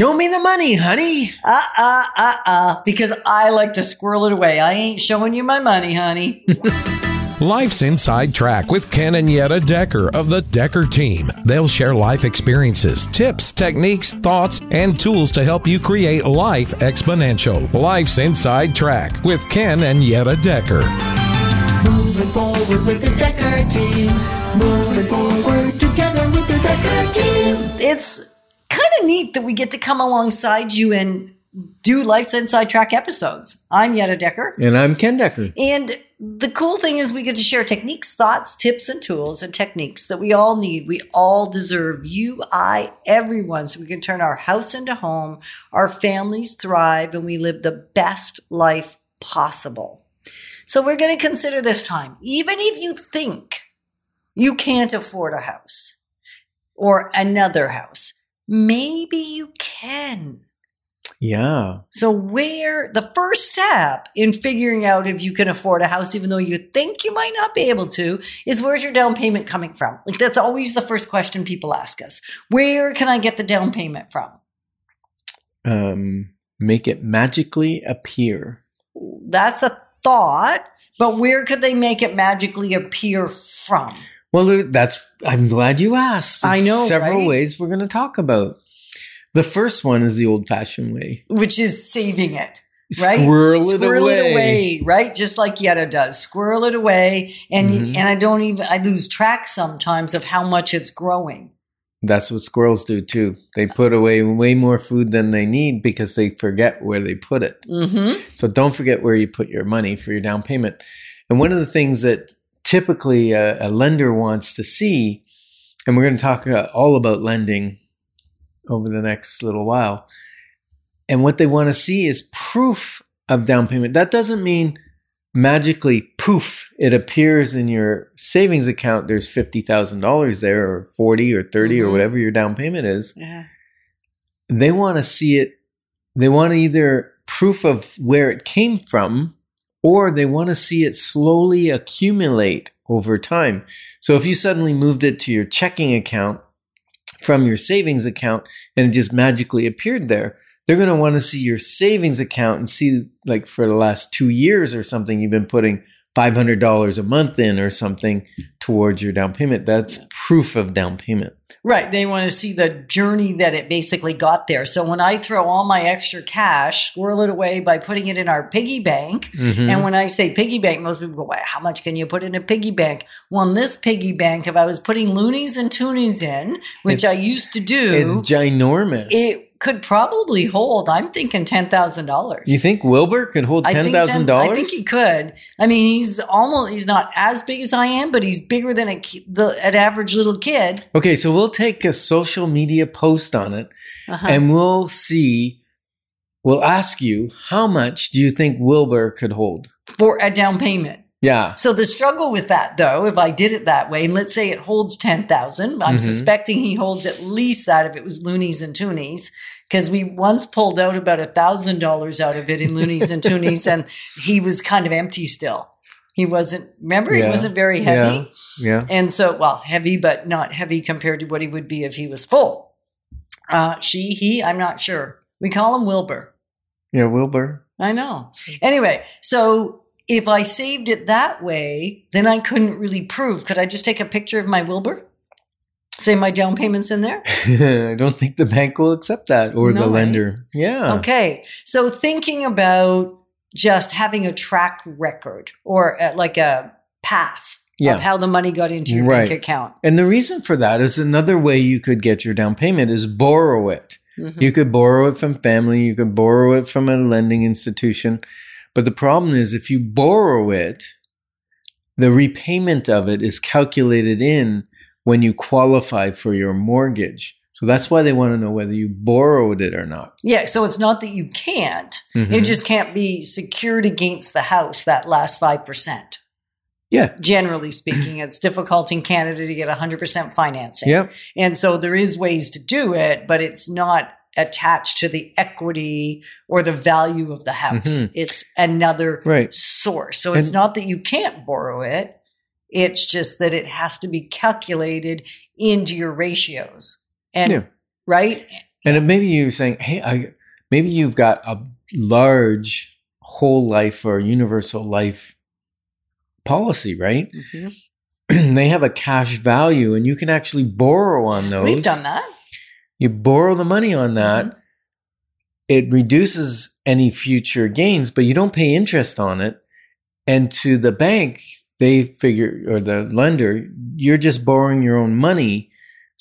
Show me the money, honey. Uh uh uh uh. Because I like to squirrel it away. I ain't showing you my money, honey. Life's Inside Track with Ken and Yetta Dekker of the Dekker team. They'll share life experiences, tips, techniques, thoughts, and tools to help you create life exponential. Life's Inside Track with Ken and Yetta Dekker. Moving forward with the Dekker team. Moving forward together with the Dekker team. it's kind of neat that we get to come alongside you and do Life's Inside Track episodes. I'm Yetta Dekker. And I'm Ken Dekker. And the cool thing is we get to share techniques, thoughts, tips, and tools and techniques that we all need. We all deserve you, I, everyone, so we can turn our house into home, our families thrive, and we live the best life possible. So we're going to consider this time, even if you think you can't afford a house or another house, maybe you can. Yeah. So, where the first step in figuring out if you can afford a house, even though you think you might not be able to, is where's your down payment coming from? Like, that's always the first question people ask us. Where can I get the down payment from? Um, make it magically appear. That's a thought, but where could they make it magically appear from? Well, that's. I'm glad you asked. I know, several right? ways we're going to talk about. The first one is the old-fashioned way. Which is saving it. Right? Squirrel it Squirrel away. it away, right? Just like Yetta does. Squirrel it away. And, Mhm. and I don't even, I lose track sometimes of how much it's growing. That's what squirrels do too. They put away way more food than they need because they forget where they put it. Mm-hmm. So don't forget where you put your money for your down payment. And one of the things that typically a, a lender wants to see, and we're going to talk all about lending over the next little while, and what they want to see is proof of down payment. That doesn't mean magically poof it appears in your savings account there's $50,000 there or 40 or 30 or Mhm. whatever your down payment is Yeah. they want to see it they want either proof of where it came from or they want to see it slowly accumulate over time. So if you suddenly moved it to your checking account from your savings account and it just magically appeared there they're going to want to see your savings account and see like for the last two years or something you've been putting $500 a month in or something towards your down payment that's proof of down payment Right. They want to see the journey that it basically got there. So when I throw all my extra cash, squirrel it away by putting it in our piggy bank. Mhm. And when I say piggy bank, most people go, "Why, how much can you put in a piggy bank? Well, in this piggy bank, if I was putting loonies and toonies in, which I used to do, it's ginormous it could probably hold, I'm thinking $10,000. You think Wilbur could hold I ten think thousand 10 I think he could. I mean, he's almost, he's not as big as I am, but he's bigger than a, the, an average little kid. Okay, so we'll take a social media post on it, Uh-huh. and we'll see. We'll ask you how much do you think Wilbur could hold? for a down payment. Yeah, So the struggle with that, though, if I did it that way, and let's say it holds ten thousand, I'm Mhm. suspecting he holds at least that if it was loonies and toonies, because we once pulled out about a thousand dollars out of it in loonies and toonies, and he was kind of empty still. He wasn't. Remember, he wasn't very heavy, yeah. and so well, heavy, but not heavy compared to what he would be if he was full. Uh, she, he, I'm not sure. We call him Wilbur. Yeah, Wilbur. I know. Anyway, so if I saved it that way, then I couldn't really prove. Could I just take a picture of my Wilbur? Say my down payment's in there? I don't think the bank will accept that or No the way. lender. Yeah. Okay. So thinking about just having a track record or uh, like a path Yeah. of how the money got into your Right. bank account. And the reason for that is another way you could get your down payment is borrow it. Mhm. You could borrow it from family, you could borrow it from a lending institution. But the problem is if you borrow it, the repayment of it is calculated in when you qualify for your mortgage. So that's why they want to know whether you borrowed it or not. Yeah. So it's not that you can't, it Mhm. just can't be secured against the house, that last 5%. yeah. Generally speaking, it's difficult in Canada to get 100% financing. Yep. And so there is ways to do it, but it's not attached to the equity or the value of the house. Mhm. It's another Right. source. So it's And- not that you can't borrow it. It's just that it has to be calculated into your ratios. And Yeah. right? And it- maybe you're saying, hey, I, maybe you've got a large whole life or universal life policy, right? they have a cash value and you can actually borrow on those. We've done that. You borrow the money on that. Mhm. It reduces any future gains, but you don't pay interest on it. And to the bank, they figure, or the lender, you're just borrowing your own money.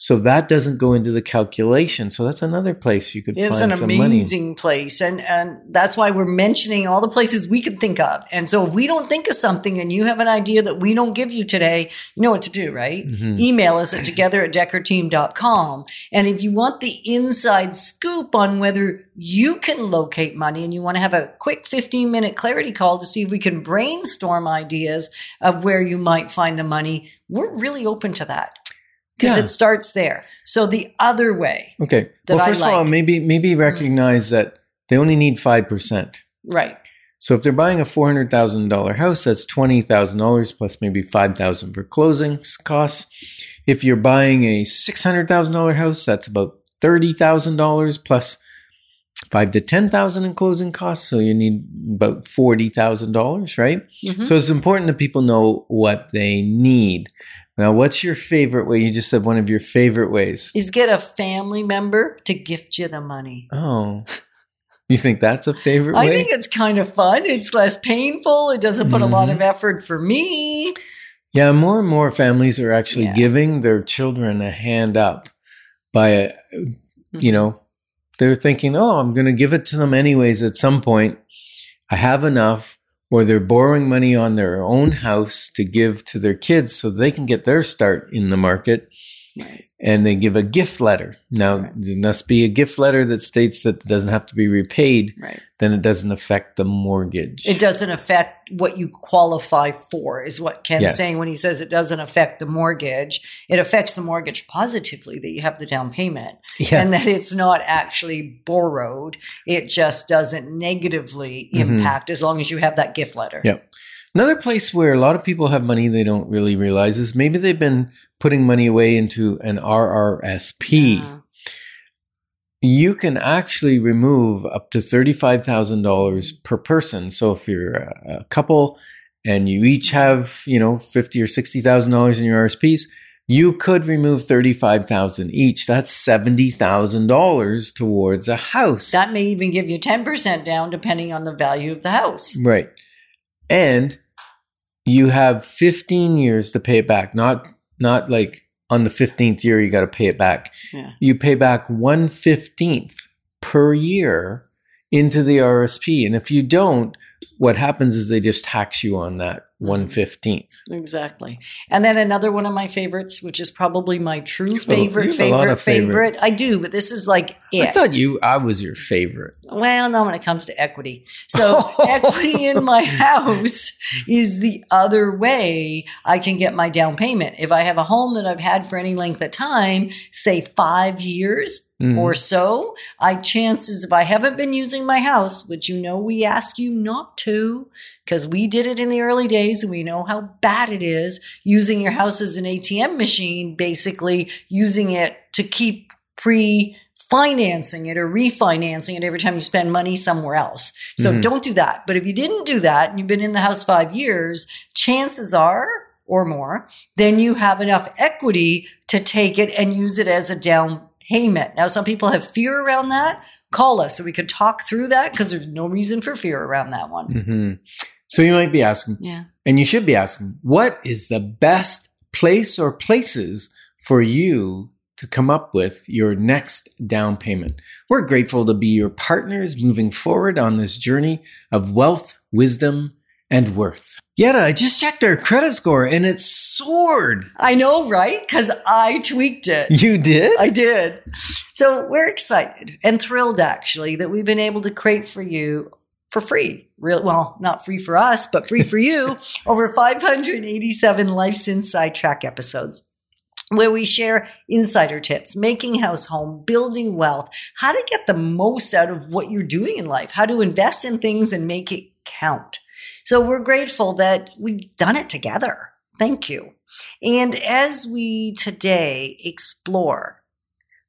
So that doesn't go into the calculation. So that's another place you could It's find some money. It's an amazing place. And and that's why we're mentioning all the places we can think of. And so if we don't think of something and you have an idea that we don't give you today, you know what to do, right? Mhm. Email us at together at dekkerteam.com. And if you want the inside scoop on whether you can locate money and you want to have a quick 15 minute clarity call to see if we can brainstorm ideas of where you might find the money, we're really open to that because Yeah. it starts there. So the other way, Okay. well, first of all. Mm-hmm. maybe maybe recognize that they only need five percent. right? So if they're buying a four hundred thousand dollar house, that's twenty thousand dollars plus maybe five thousand for closing costs. If you're buying a six hundred thousand dollar house, that's about thirty thousand dollars plus five to ten thousand in closing costs. So you need about forty thousand dollars, right? Mhm. So it's important that people know what they need. Now, what's your favorite way? You just said one of your favorite ways. is get a family member to gift you the money. Oh, you think that's a favorite I way? think it's kind of fun. It's less painful. It doesn't put a lot Mhm. of effort for me. yeah, more and more families are actually Yeah. giving their children a hand up by, a, you know, they're thinking, oh, I'm going to give it to them anyways at some point. I have enough, or they're borrowing money on their own house to give to their kids so they can get their start in the market. Right. and they give a gift letter. Now, Right. there must be a gift letter that states that it doesn't have to be repaid. Right. Then it doesn't affect the mortgage. It doesn't affect what you qualify for, is what Ken's Yes. saying when he says it doesn't affect the mortgage. It affects the mortgage positively that you have the down payment Yeah. and that it's not actually borrowed. It just doesn't negatively Mhm. impact as long as you have that gift letter. Yeah. Another place where a lot of people have money they don't really realize is maybe they've been putting money away into an RRSP. Uh, You can actually remove up to $35,000 per person. So if you're a, a couple and you each have, you know, 50 or $60,000 in your RSPs, you could remove 35,000 each. That's $70,000 towards a house. that may even give you 10% down depending on the value of the house. Right. And you have 15 years to pay it back. Not not like on the 15th year you got to pay it back. Yeah. You pay back 1/15th per year into the RSP. And if you don't, what happens is they just tax you on that 1/15th. Mm-hmm. Exactly. And then another one of my favorites, which is probably my true oh, favorite, a lot favorite, favorite. I do, but this is like I thought you I was your favorite. well, no, when it comes to equity. So equity in my house is the other way I can get my down payment. If I have a home that I've had for any length of time, say five years, Mhm. or so, I chances if I haven't been using my house, which you know we ask you not to, because we did it in the early days and we know how bad it is using your house as an ATM machine, basically using it to keep pre financing it or refinancing it every time you spend money somewhere else. So Mhm. don't do that. But if you didn't do that and you've been in the house five years, chances are or more, then you have enough equity to take it and use it as a down payment. Now, some people have fear around that. Call us so we can talk through that because there's no reason for fear around that one. Mhm. So you might be asking, Yeah. And you should be asking, what is the best place or places for you to come up with your next down payment? We're grateful to be your partners moving forward on this journey of wealth, wisdom, and worth. Yetta, I just checked our credit score and it soared. I know, right? Because I tweaked it. You did? I did. So we're excited and thrilled actually that we've been able to create for you for free. Real well, not free for us, but free for you. over 587 Life's Inside Track episodes. Where we share insider tips, making house home, building wealth, how to get the most out of what you're doing in life, how to invest in things and make it count. So we're grateful that we've done it together. Thank you. And as we today explore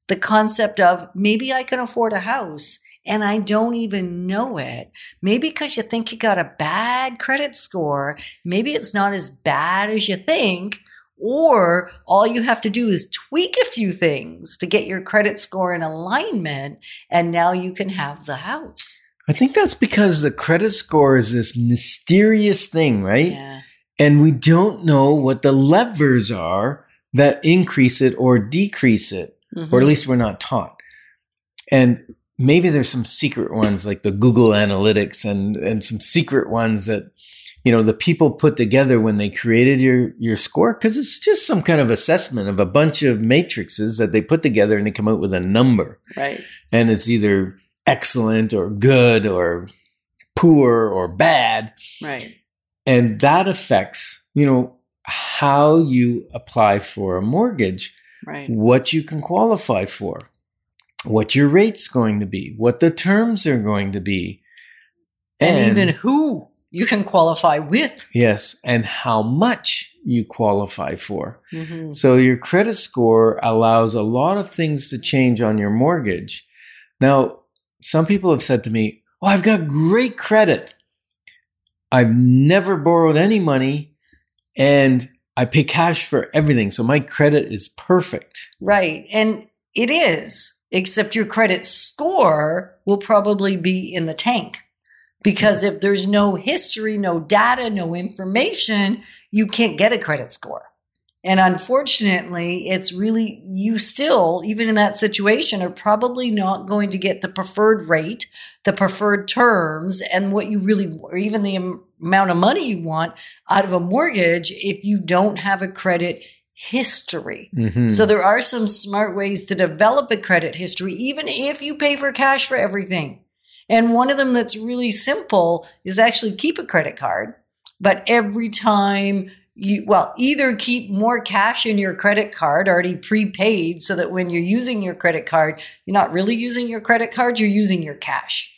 the concept of maybe I can afford a house and I don't even know it. Maybe because you think you got a bad credit score. Maybe it's not as bad as you think. Or all you have to do is tweak a few things to get your credit score in alignment. And now you can have the house. I think that's because the credit score is this mysterious thing, right? Yeah. And we don't know what the levers are that increase it or decrease it, Mhm. or at least we're not taught. And maybe there's some secret ones like the Google Analytics and, and some secret ones that, you know, the people put together when they created your, your score. Cause it's just some kind of assessment of a bunch of matrices that they put together and they come out with a number right. and it's either excellent or good or poor or bad Right. and that affects you know how you apply for a mortgage Right. what you can qualify for what your rate's going to be what the terms are going to be And, even who you can qualify with. yes and how much you qualify for Mm-hmm. So your credit score allows a lot of things to change on your mortgage. Now, some people have said to me, Oh, I've got great credit. I've never borrowed any money and I pay cash for everything. So my credit is perfect. Right. And it is, except your credit score will probably be in the tank. Because if there's no history, no data, no information, you can't get a credit score. And unfortunately, it's really, you still, even in that situation, are probably not going to get the preferred rate, the preferred terms, and what you really, or even the amount of money you want out of a mortgage if you don't have a credit history. Mhm. So there are some smart ways to develop a credit history, even if you pay for cash for everything. And one of them that's really simple is actually keep a credit card. But every time you, well, either keep more cash in your credit card already prepaid so that when you're using your credit card, you're not really using your credit card, you're using your cash.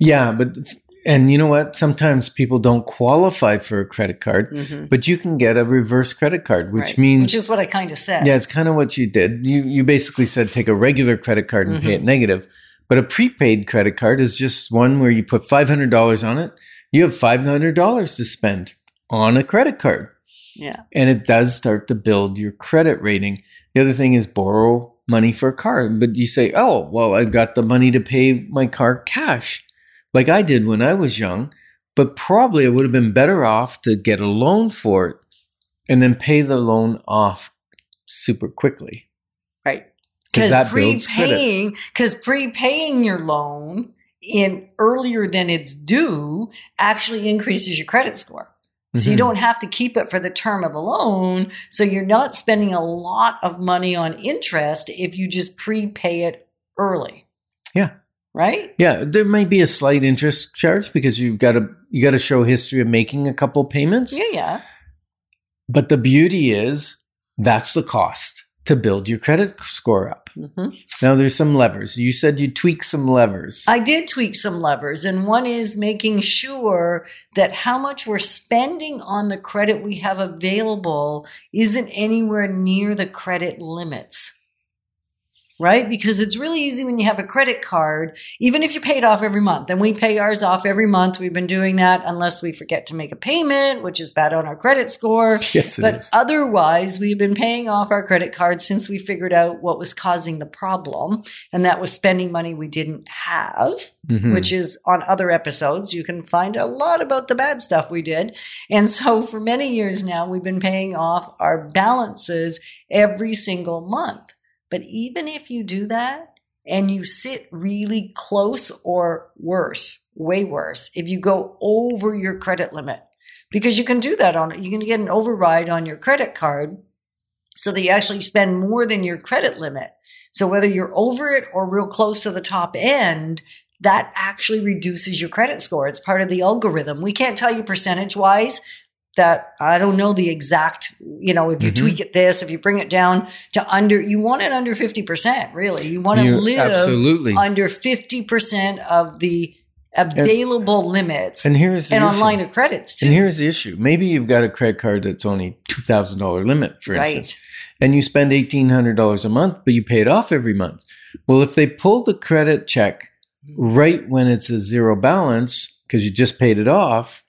yeah, but, and you know what? Sometimes people don't qualify for a credit card, mm-hmm. but you can get a reverse credit card, which Right. means which is what I kind of said. Yeah, it's kind of what you did. You you basically said take a regular credit card and pay mm-hmm. it negative. But a prepaid credit card is just one where you put five hundred dollars on it. You have five hundred dollars to spend on a credit card, Yeah. and it does start to build your credit rating. The other thing is borrow money for a car, but you say, "Oh, well, I've got the money to pay my car cash," like I did when I was young. But probably I would have been better off to get a loan for it and then pay the loan off super quickly. Because that builds credit. prepaying, because prepaying your loan in earlier than it's due actually increases your credit score. So you Mhm. don't have to keep it for the term of a loan. So you're not spending a lot of money on interest if you just prepay it early. Yeah. Right? Yeah, there might be a slight interest charge because you've got to you got to show history of making a couple payments. Yeah, yeah. But the beauty is that's the cost to build your credit score up. Mhm. Now there's some levers. You said you tweak some levers. I did tweak some levers, and one is making sure that how much we're spending on the credit we have available isn't anywhere near the credit limits. Right? Because it's really easy when you have a credit card, even if you pay it off every month, and we pay ours off every month. We've been doing that unless we forget to make a payment, which is bad on our credit score. yes, But is. otherwise, we've been paying off our credit card since we figured out what was causing the problem, and that was spending money we didn't have, Mhm. which is on other episodes. You can find a lot about the bad stuff we did. And so for many years now, we've been paying off our balances every single month. But even if you do that and you sit really close or worse, way worse, if you go over your credit limit, because you can do that on it, you can get an override on your credit card so that you actually spend more than your credit limit. So whether you're over it or real close to the top end, that actually reduces your credit score. It's part of the algorithm. We can't tell you percentage wise that I don't know the exact, you know, if you Mhm. tweak it this, if you bring it down to under, you want it under 50%, really. You want to You- live absolutely. under 50% of the available limits and here's the and issue. on line of credits too. And here's the issue. Maybe you've got a credit card that's only two thousand dollar limit, for Right. instance, and you spend $1,800 a month, but you pay it off every month. Well, if they pull the credit check right when it's a zero balance because you just paid it off,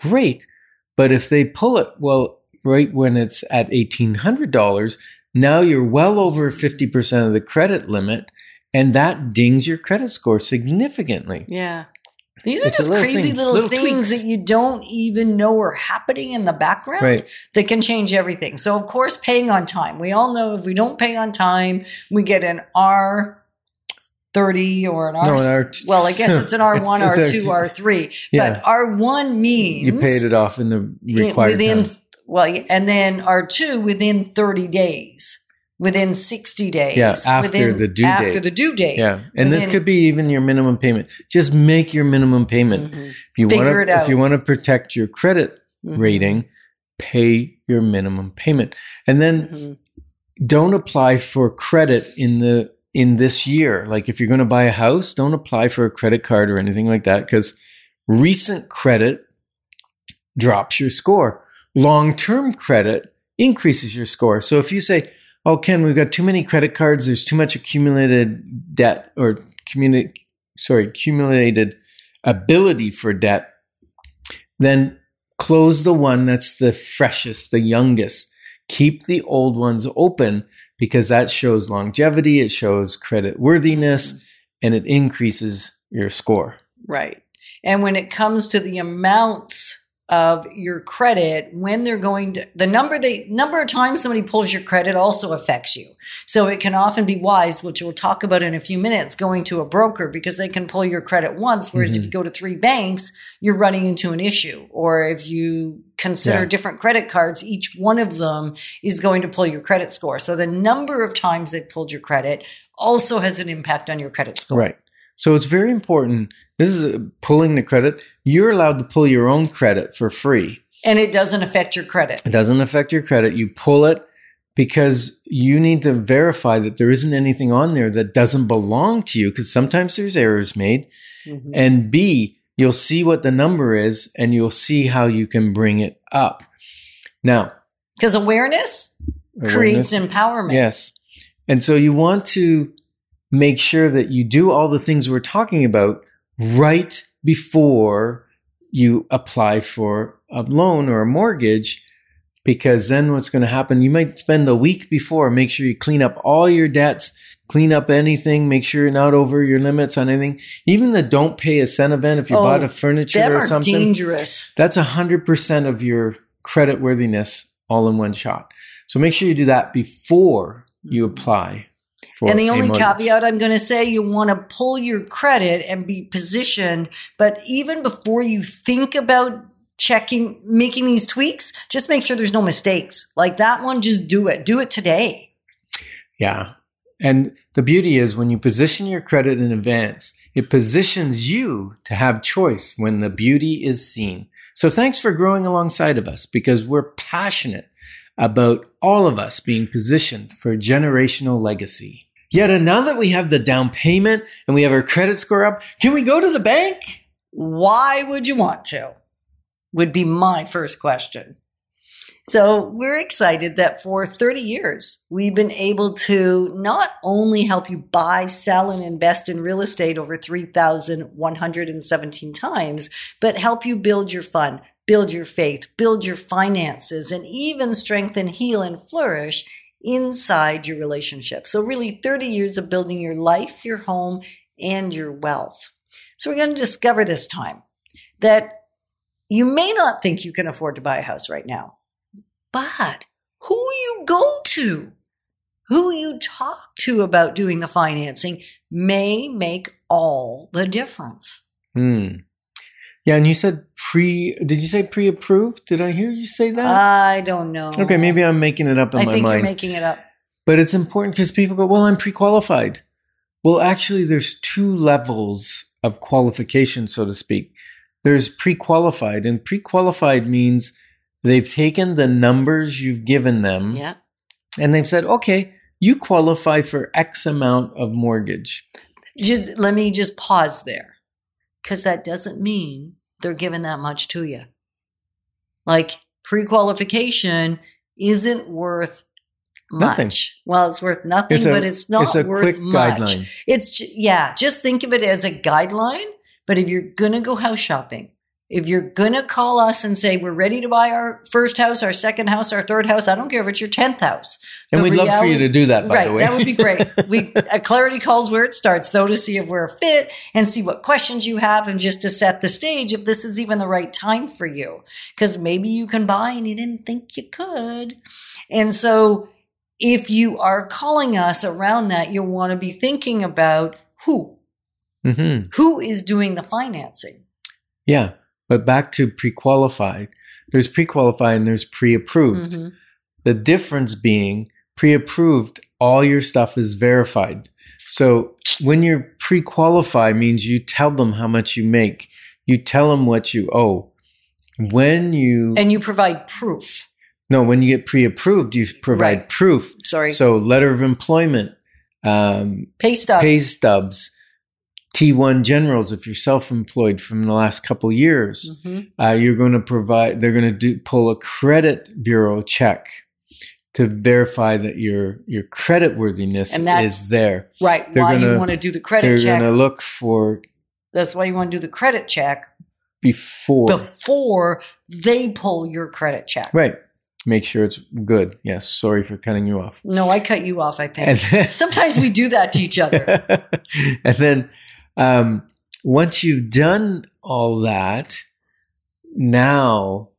great. But if they pull it, well, right when it's at $1,800, now you're well over 50% of the credit limit, and that dings your credit score significantly. Yeah. These are It's a just little crazy thing, little, little things tweaks. that you don't even know are happening in the background Right. that can change everything. So, of course, paying on time. We all know if we don't pay on time, we get an R. 30 or an R, No, an R- well, I guess it's an R1, It's- it's R2, R3. Yeah. But R1 means You paid it off in the required within time. Well and then R2 within 30 days within 60 days Yeah, after within, the due after date. the due date Yeah, and this could be even your minimum payment. Just make your minimum payment. Mhm. If you Figure want it to, out. if you want to protect your credit Mhm. rating, pay your minimum payment, and then Mhm. don't apply for credit in the in this year. Like if you're going to buy a house, don't apply for a credit card or anything like that because recent credit drops your score. Long term credit increases your score. So if you say, "Oh, Ken, we've got too many credit cards. There's too much accumulated debt or sorry, accumulated ability for debt," then close the one that's the freshest, the youngest. Keep the old ones open because that shows longevity, it shows credit worthiness, and it increases your score. Right. And when it comes to the amounts of your credit, when they're going to the number they number of times somebody pulls your credit also affects you. So it can often be wise, which we'll talk about in a few minutes, going to a broker because they can pull your credit once, whereas if Mhm. you go to three banks, you're running into an issue. Or if you consider Yeah. different credit cards, each one of them is going to pull your credit score. So the number of times they've pulled your credit also has an impact on your credit score. Right. So it's very important. This is pulling the credit. You're allowed to pull your own credit for free. And it doesn't affect your credit. It doesn't affect your credit. You pull it because you need to verify that there isn't anything on there that doesn't belong to you because sometimes there's errors made. Mhm. And B, you'll see what the number is and you'll see how you can bring it up. Now, Because awareness, creates empowerment. Yes. And so you want to make sure that you do all the things we're talking about right before you apply for a loan or a mortgage. Because then what's going to happen, you might spend a week before, make sure you clean up all your debts, clean up anything, make sure you're not over your limits on anything. Even the don't pay a cent event, if you Oh, bought a furniture or something, dangerous. that's 100% of your credit worthiness all in one shot. So make sure you do that before you mm. apply for And the only caveat I'm going to say, you want to pull your credit and be positioned. But even before you think about checking, making these tweaks, just make sure there's no mistakes. Like that one, just do it. Do it today. Yeah. And the beauty is when you position your credit in advance, it positions you to have choice when the beauty is seen. So thanks for growing alongside of us because we're passionate about all of us being positioned for generational legacy. Yet now that we have the down payment and we have our credit score up, can we go to the bank? Why would you want to? Would be my first question. So we're excited that for 30 years, we've been able to not only help you buy, sell, and invest in real estate over 3,117 times, but help you build your fund, build your faith, build your finances, and even strengthen, heal, and flourish inside your relationship. So really 30 years of building your life, your home, and your wealth. So we're going to discover this time that you may not think you can afford to buy a house right now, but who you go to, who you talk to about doing the financing may make all the difference. Hmm. Yeah, and you said pre. Did you say pre-approved? Did I hear you say that? I don't know. okay, maybe I'm making it up in I my mind. I think you're making it up. but it's important because people go, "Well, I'm pre-qualified." Well, actually, there's two levels of qualification, so to speak. There's pre-qualified, and pre-qualified means they've taken the numbers you've given them, Yeah. and they've said, "Okay, you qualify for X amount of mortgage." Just let me just pause there because that doesn't mean they're giving that much to you. Like pre qualification isn't worth much. Nothing. Well, it's worth nothing, It's a- but it's not it's a worth quick much. guideline. It's yeah, just think of it as a guideline. But if you're gonna go house shopping, if you're gonna call us and say we're ready to buy our first house, our second house, our third house, I don't care if it's your tenth house. And The we'd love for you to do that, by right, the way. that would be great. We a clarity calls where it starts, though, to see if we're a fit and see what questions you have, and just to set the stage if this is even the right time for you, because maybe you can buy and you didn't think you could, and so if you are calling us around that, you'll want to be thinking about who hmm who is doing the financing. Yeah. But back to pre qualified. There's pre qualified and there's pre approved. Mhm. The difference being pre approved, all your stuff is verified. So when you're pre qualified means you tell them how much you make, you tell them what you owe. When you, And you provide proof. no, when you get pre approved, you provide Right. proof. Sorry, So letter of employment, um, pay stubs. pay stubs, T1 generals if you're self-employed from the last couple years. Mhm. Uh, you're going to provide. They're going to do pull a credit bureau check to verify that your your credit worthiness is there. Right. They're why you gonna- want to do the credit They're check? going to look for That's why you want to do the credit check before. before they pull your credit check. Right. Make sure it's good. Yes. Sorry for cutting you off. No, I cut you off. I think then, sometimes we do that to each other. and then um, once you've done all that, now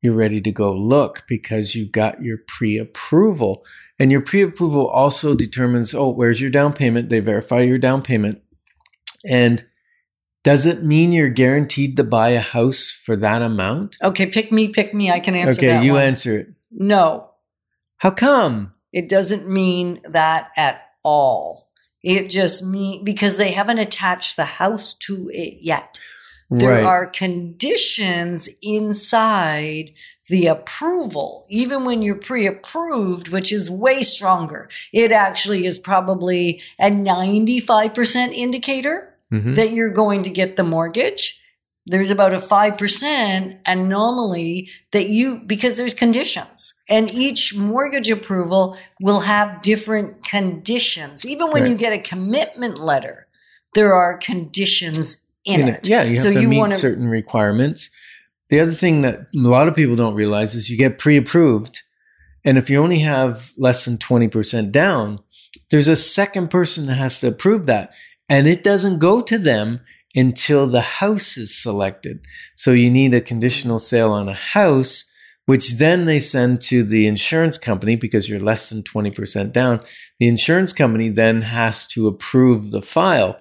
you're ready to go look because you've got your pre-approval. And your pre-approval also determines, oh, where's your down payment? They verify your down payment. And does it mean you're guaranteed to buy a house for that amount? Okay, pick me, pick me. I can answer okay, you one. answer it. no, How come? it doesn't mean that at all. It just mean because they haven't attached the house to it yet. There right. are conditions inside the approval, even when you're pre approved, which is way stronger. It actually is probably a 95% indicator Mhm. that you're going to get the mortgage. There's about a 5% anomaly that you, because there's conditions and each mortgage approval will have different conditions. Even when Right. you get a commitment letter, there are conditions in, in it. it. Yeah, you have So to you meet wanna- certain requirements. The other thing that a lot of people don't realize is you get pre-approved, and if you only have less than twenty percent down, there's a second person that has to approve that, and it doesn't go to them until the house is selected. So you need a conditional sale on a house, which then they send to the insurance company because you're less than twenty percent down. The insurance company then has to approve the file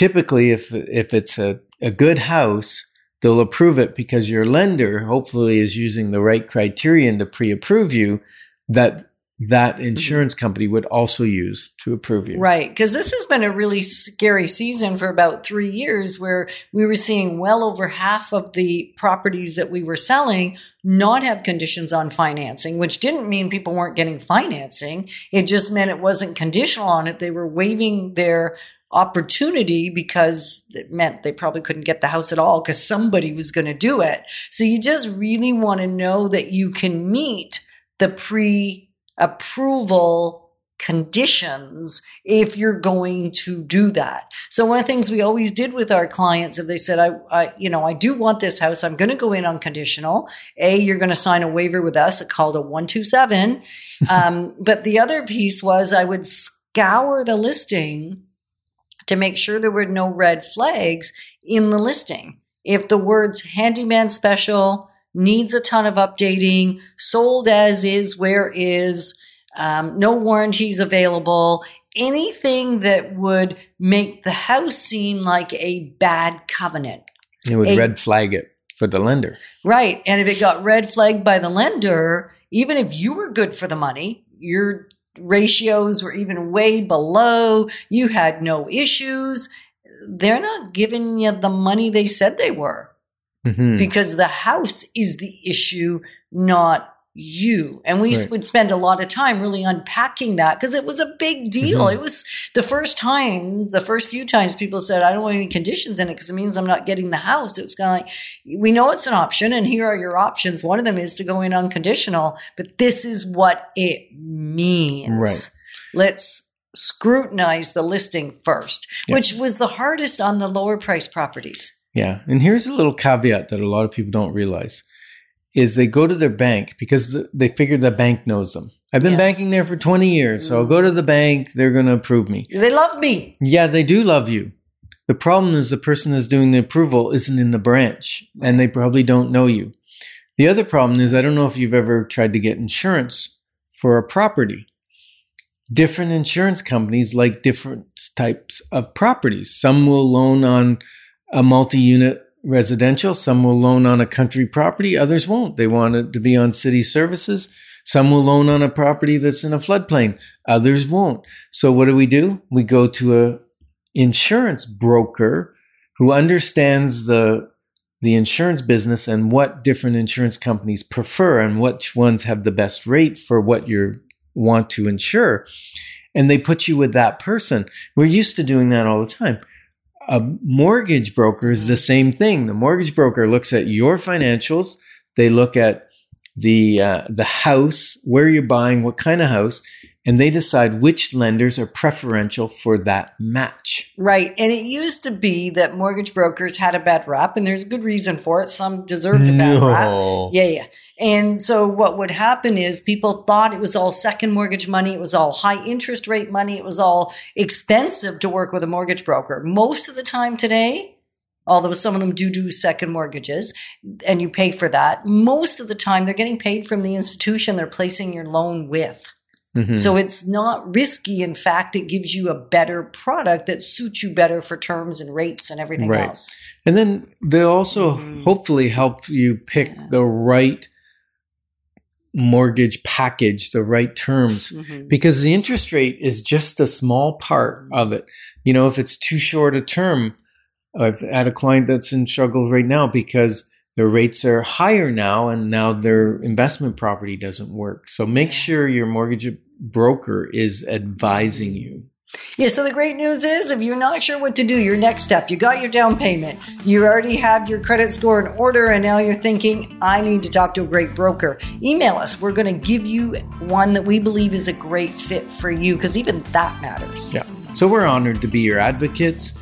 typically if if it's a, a good house they'll approve it because your lender hopefully is using the right criterion to pre-approve you that that mm-hmm. insurance company would also use to approve you Right. Because this has been a really scary season for about three years where we were seeing well over half of the properties that we were selling not have conditions on financing, which didn't mean people weren't getting financing. It just meant it wasn't conditional on it. They were waiving their opportunity because it meant they probably couldn't get the house at all because somebody was going to do it. So you just really want to know that you can meet the pre approval conditions if you're going to do that. So one of the things we always did with our clients, if they said, I, I you know, I do want this house, I'm going to go in unconditional. A, you're going to sign a waiver with us, It called a 127. um, but the other piece was I would scour the listing to make sure there were no red flags in the listing. If the words handyman special, needs a ton of updating, sold as is, where is, um, no warranties available, anything that would make the house seem like a bad covenant. it would a- red flag it for the lender Right. And if it got red flagged by the lender, even if you were good for the money, your ratios were even way below, you had no issues, they're not giving you the money they said they were Mhm. because the house is the issue, not you. And we Right. would spend a lot of time really unpacking that because it was a big deal. Mhm. It was the first time, the first few times people said, I don't want any conditions in it because it means I'm not getting the house. It was kind of like, we know it's an option and here are your options. One of them is to go in unconditional, but this is what it means. Right. Let's scrutinize the listing first, which was the hardest on the lower price properties. Yeah. And here's a little caveat that a lot of people don't realize is they go to their bank because they figure the bank knows them. I've been Yeah. banking there for 20 years, so I'll go mm. to the bank, they're going to approve me. They love me. Yeah, they do love you. The problem is the person that's doing the approval isn't in the branch and they probably don't know you. The other problem is I don't know if you've ever tried to get insurance for a property. Different insurance companies like different types of properties. Some will loan on a multi unit residential, some will loan on a country property, others won't. They want it to be on city services. Some will loan on a property that's in a floodplain, others won't. So what do we do? We go to a insurance broker who understands the the insurance business and what different insurance companies prefer and which ones have the best rate for what you want to insure. And they put you with that person. We're used to doing that all the time. A mortgage broker is the same thing. The mortgage broker looks at your financials. They look at the uh, the house, where you're buying, what kind of house, and they decide which lenders are preferential for that match. Right. And it used to be that mortgage brokers had a bad rap, and there's a good reason for it. Some deserved a bad rap. Yeah, yeah. And so what would happen is people thought it was all second mortgage money. It was all high interest rate money. It was all expensive to work with a mortgage broker. Most of the time today, although some of them do do second mortgages and you pay for that, most of the time they're getting paid from the institution they're placing your loan with. Mhm. So it's not risky. In fact, it gives you a better product that suits you better for terms and rates and everything Right. else. And then they'll also Mhm. hopefully help you pick the right mortgage package, the right terms, Mhm. because the interest rate is just a small part of it. You know, if it's too short a term, I've had a client that's in struggle right now because their rates are higher now and now their investment property doesn't work. So make sure your mortgage broker is advising you. Yeah, so the great news is if you're not sure what to do, your next step, you got your down payment, you already have your credit score in order, and now you're thinking, I need to talk to a great broker. Email us. We're going to give you one that we believe is a great fit for you because even that matters. Yeah. So we're honored to be your advocates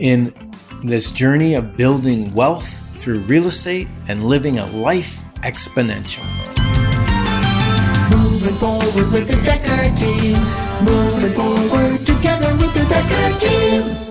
in this journey of building wealth through real estate and living a life exponential. Moving forward with the Dekker team. Moving forward together with the Dekker team.